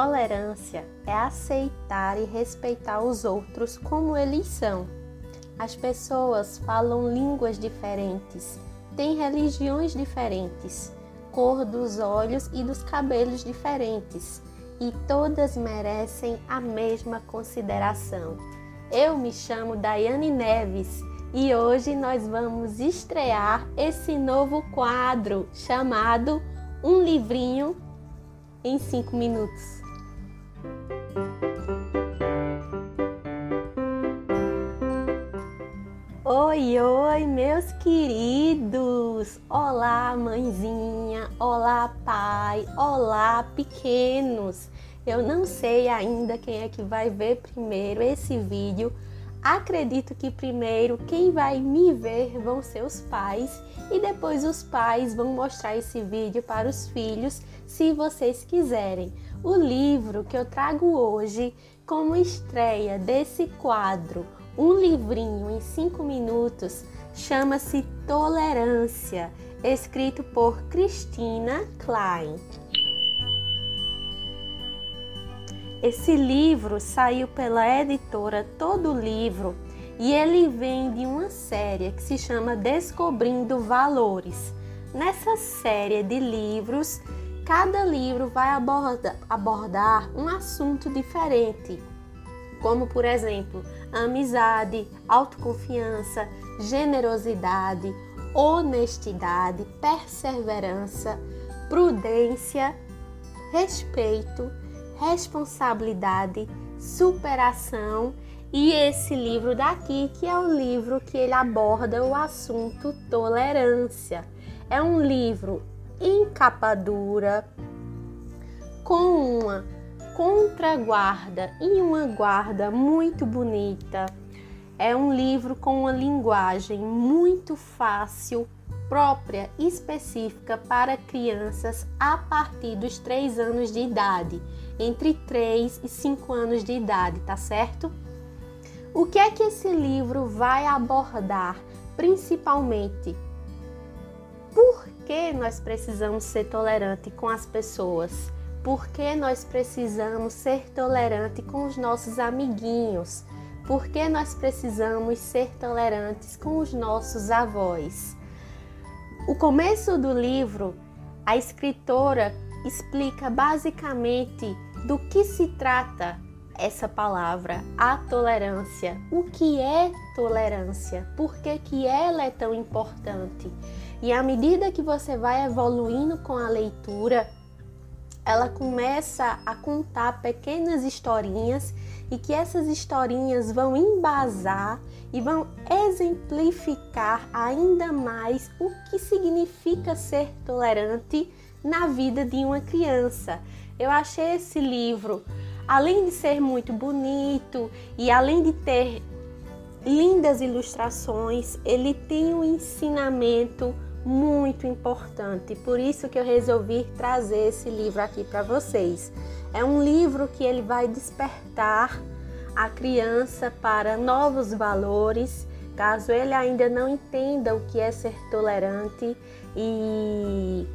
Tolerância é aceitar e respeitar os outros como eles são. As pessoas falam línguas diferentes, têm religiões diferentes, cor dos olhos e dos cabelos diferentes, e todas merecem a mesma consideração. Eu me chamo Daiane Neves e hoje nós vamos estrear esse novo quadro chamado Um Livrinho em 5 Minutos. Oi, oi, meus queridos! Olá, mãezinha! Olá, pai! Olá, pequenos! Eu não sei ainda quem é que vai ver primeiro esse vídeo. Acredito que primeiro quem vai me ver vão ser os pais e depois os pais vão mostrar esse vídeo para os filhos, se vocês quiserem. O livro que eu trago hoje como estreia desse quadro, um livrinho em cinco minutos, chama-se Tolerância, escrito por Christina Klein. Esse livro saiu pela editora Todo Livro e ele vem de uma série que se chama Descobrindo Valores. Nessa série de livros, cada livro vai aborda, abordar um assunto diferente, como por exemplo, amizade, autoconfiança, generosidade, honestidade, perseverança, prudência, respeito, responsabilidade, superação e esse livro daqui, que é o livro que ele aborda o assunto tolerância. É um livro em capa dura, com uma contraguarda e uma guarda muito bonita. É um livro com uma linguagem muito fácil, própria específica para crianças a partir dos 3 anos de idade, entre 3 e 5 anos de idade, tá certo? O que é que esse livro vai abordar? Principalmente por que nós precisamos ser tolerante com as pessoas? Por que nós precisamos ser tolerante com os nossos amiguinhos? Por que nós precisamos ser tolerantes com os nossos avós? O começo do livro, a escritora explica basicamente do que se trata essa palavra, a tolerância. O que é tolerância? Por que, que ela é tão importante? E à medida que você vai evoluindo com a leitura, ela começa a contar pequenas historinhas e que essas historinhas vão embasar e vão exemplificar ainda mais o que significa ser tolerante na vida de uma criança. Eu achei esse livro, além de ser muito bonito e além de ter lindas ilustrações, ele tem um ensinamento muito importante. Por isso que eu resolvi trazer esse livro aqui para vocês. É um livro que ele vai despertar a criança para novos valores, caso ele ainda não entenda o que é ser tolerante e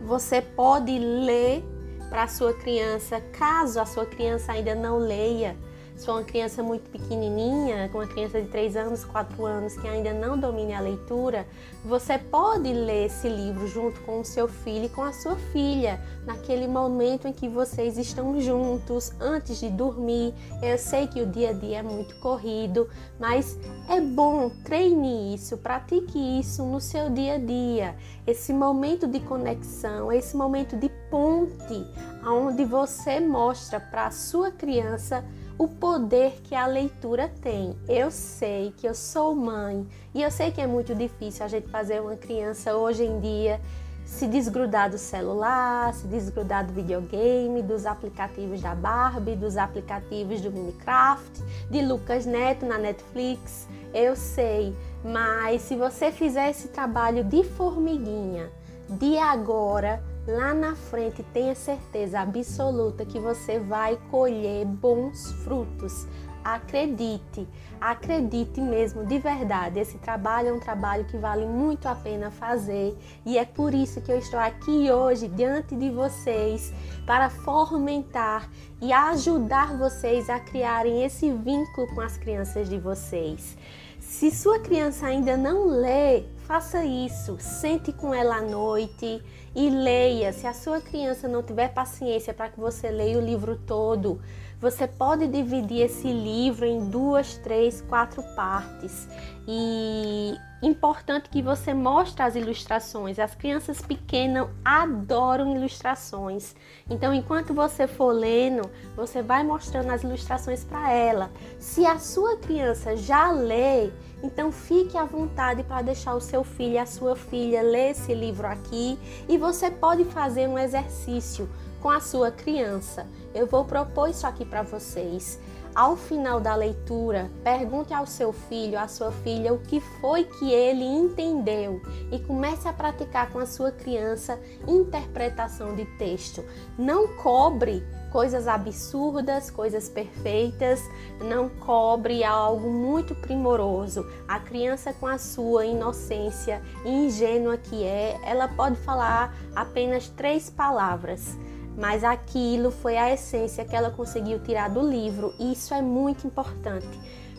você pode ler para a sua criança, caso a sua criança ainda não leia for uma criança muito pequenininha, com uma criança de 3 anos, 4 anos que ainda não domine a leitura, você pode ler esse livro junto com o seu filho e com a sua filha, naquele momento em que vocês estão juntos, antes de dormir. Eu sei que o dia a dia é muito corrido, mas é bom, treine isso, pratique isso no seu dia a dia. Esse momento de conexão, esse momento de ponte, onde você mostra para a sua criança o poder que a leitura tem. Eu sei que eu sou mãe e eu sei que é muito difícil a gente fazer uma criança hoje em dia se desgrudar do celular, se desgrudar do videogame, dos aplicativos da Barbie, dos aplicativos do Minecraft, de Lucas Neto na Netflix. Eu sei, mas se você fizer esse trabalho de formiguinha, de agora, lá na frente tenha certeza absoluta que você vai colher bons frutos. Acredite, acredite mesmo, de verdade. Esse trabalho é um trabalho que vale muito a pena fazer e é por isso que eu estou aqui hoje diante de vocês para fomentar e ajudar vocês a criarem esse vínculo com as crianças de vocês. Se sua criança ainda não lê, faça isso. Sente com ela à noite e leia. Se a sua criança não tiver paciência para que você leia o livro todo, você pode dividir esse livro em duas, três, quatro partes. E importante que você mostre as ilustrações. As crianças pequenas adoram ilustrações. Então, enquanto você for lendo, você vai mostrando as ilustrações para ela. Se a sua criança já lê, então fique à vontade para deixar o seu filho e a sua filha ler esse livro aqui e você pode fazer um exercício com a sua criança. Eu vou propor isso aqui para vocês. Ao final da leitura, pergunte ao seu filho, à sua filha, o que foi que ele entendeu e comece a praticar com a sua criança interpretação de texto. Não cobre coisas absurdas, coisas perfeitas, não cobre algo muito primoroso. A criança, com a sua inocência ingênua que é, ela pode falar apenas três palavras mas aquilo foi a essência que ela conseguiu tirar do livro e isso é muito importante.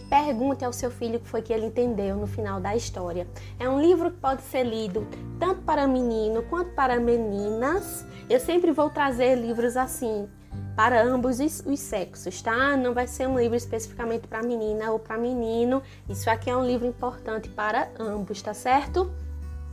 Pergunte ao seu filho o que foi que ele entendeu no final da história. É um livro que pode ser lido tanto para menino quanto para meninas. Eu sempre vou trazer livros assim para ambos os sexos, tá? Não vai ser um livro especificamente para menina ou para menino. Isso aqui é um livro importante para ambos, tá certo?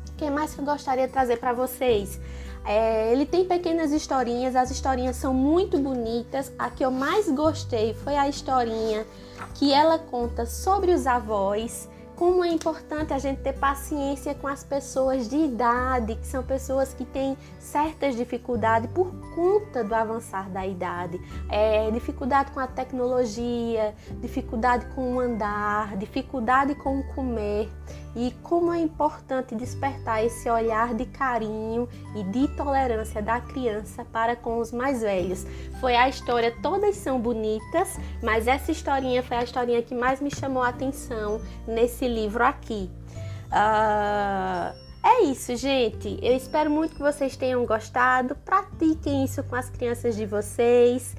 O que mais que eu gostaria de trazer para vocês? É, ele tem pequenas historinhas, as historinhas são muito bonitas. A que eu mais gostei foi a historinha que ela conta sobre os avós como é importante a gente ter paciência com as pessoas de idade, que são pessoas que têm certas dificuldades por conta do avançar da idade. É, dificuldade com a tecnologia, dificuldade com o andar, dificuldade com o comer. E como é importante despertar esse olhar de carinho e de tolerância da criança para com os mais velhos. Foi a história, todas são bonitas, mas essa historinha foi a historinha que mais me chamou a atenção nesse livro aqui. Uh, é isso, gente. Eu espero muito que vocês tenham gostado. Pratiquem isso com as crianças de vocês.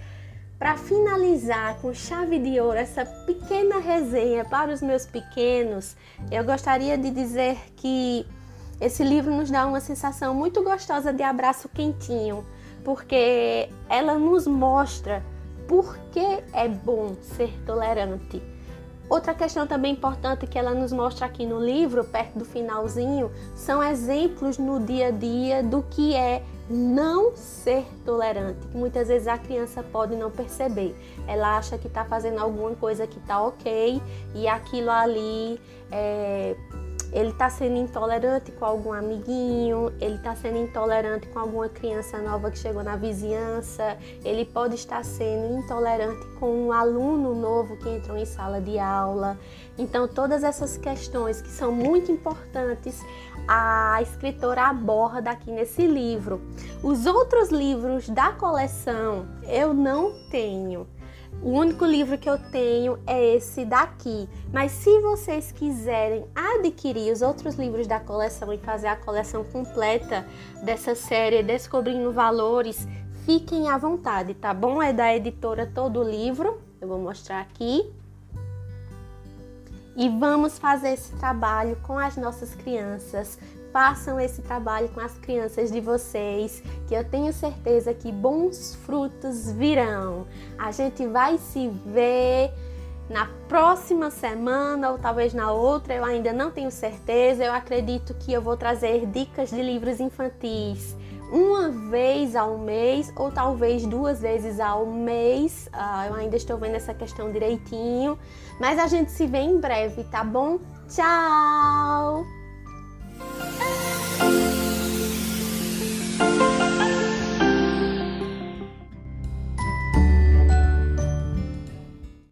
Para finalizar com chave de ouro essa pequena resenha para os meus pequenos, eu gostaria de dizer que esse livro nos dá uma sensação muito gostosa de abraço quentinho, porque ela nos mostra por que é bom ser tolerante. Outra questão também importante que ela nos mostra aqui no livro, perto do finalzinho, são exemplos no dia a dia do que é não ser tolerante, que muitas vezes a criança pode não perceber. Ela acha que está fazendo alguma coisa que está ok e aquilo ali é, ele está sendo intolerante com algum amiguinho, ele está sendo intolerante com alguma criança nova que chegou na vizinhança, ele pode estar sendo intolerante com um aluno novo que entrou em sala de aula. Então, todas essas questões que são muito importantes, a escritora aborda aqui nesse livro. Os outros livros da coleção eu não tenho. O único livro que eu tenho é esse daqui. Mas se vocês quiserem adquirir os outros livros da coleção e fazer a coleção completa dessa série Descobrindo Valores, fiquem à vontade, tá bom? É da editora Todo Livro. Eu vou mostrar aqui. E vamos fazer esse trabalho com as nossas crianças, façam esse trabalho com as crianças de vocês, que eu tenho certeza que bons frutos virão. A gente vai se ver na próxima semana ou talvez na outra, eu ainda não tenho certeza. Eu acredito que eu vou trazer dicas de livros infantis uma vez ao mês ou talvez duas vezes ao mês. Uh, eu ainda estou vendo essa questão direitinho, mas a gente se vê em breve, tá bom? Tchau!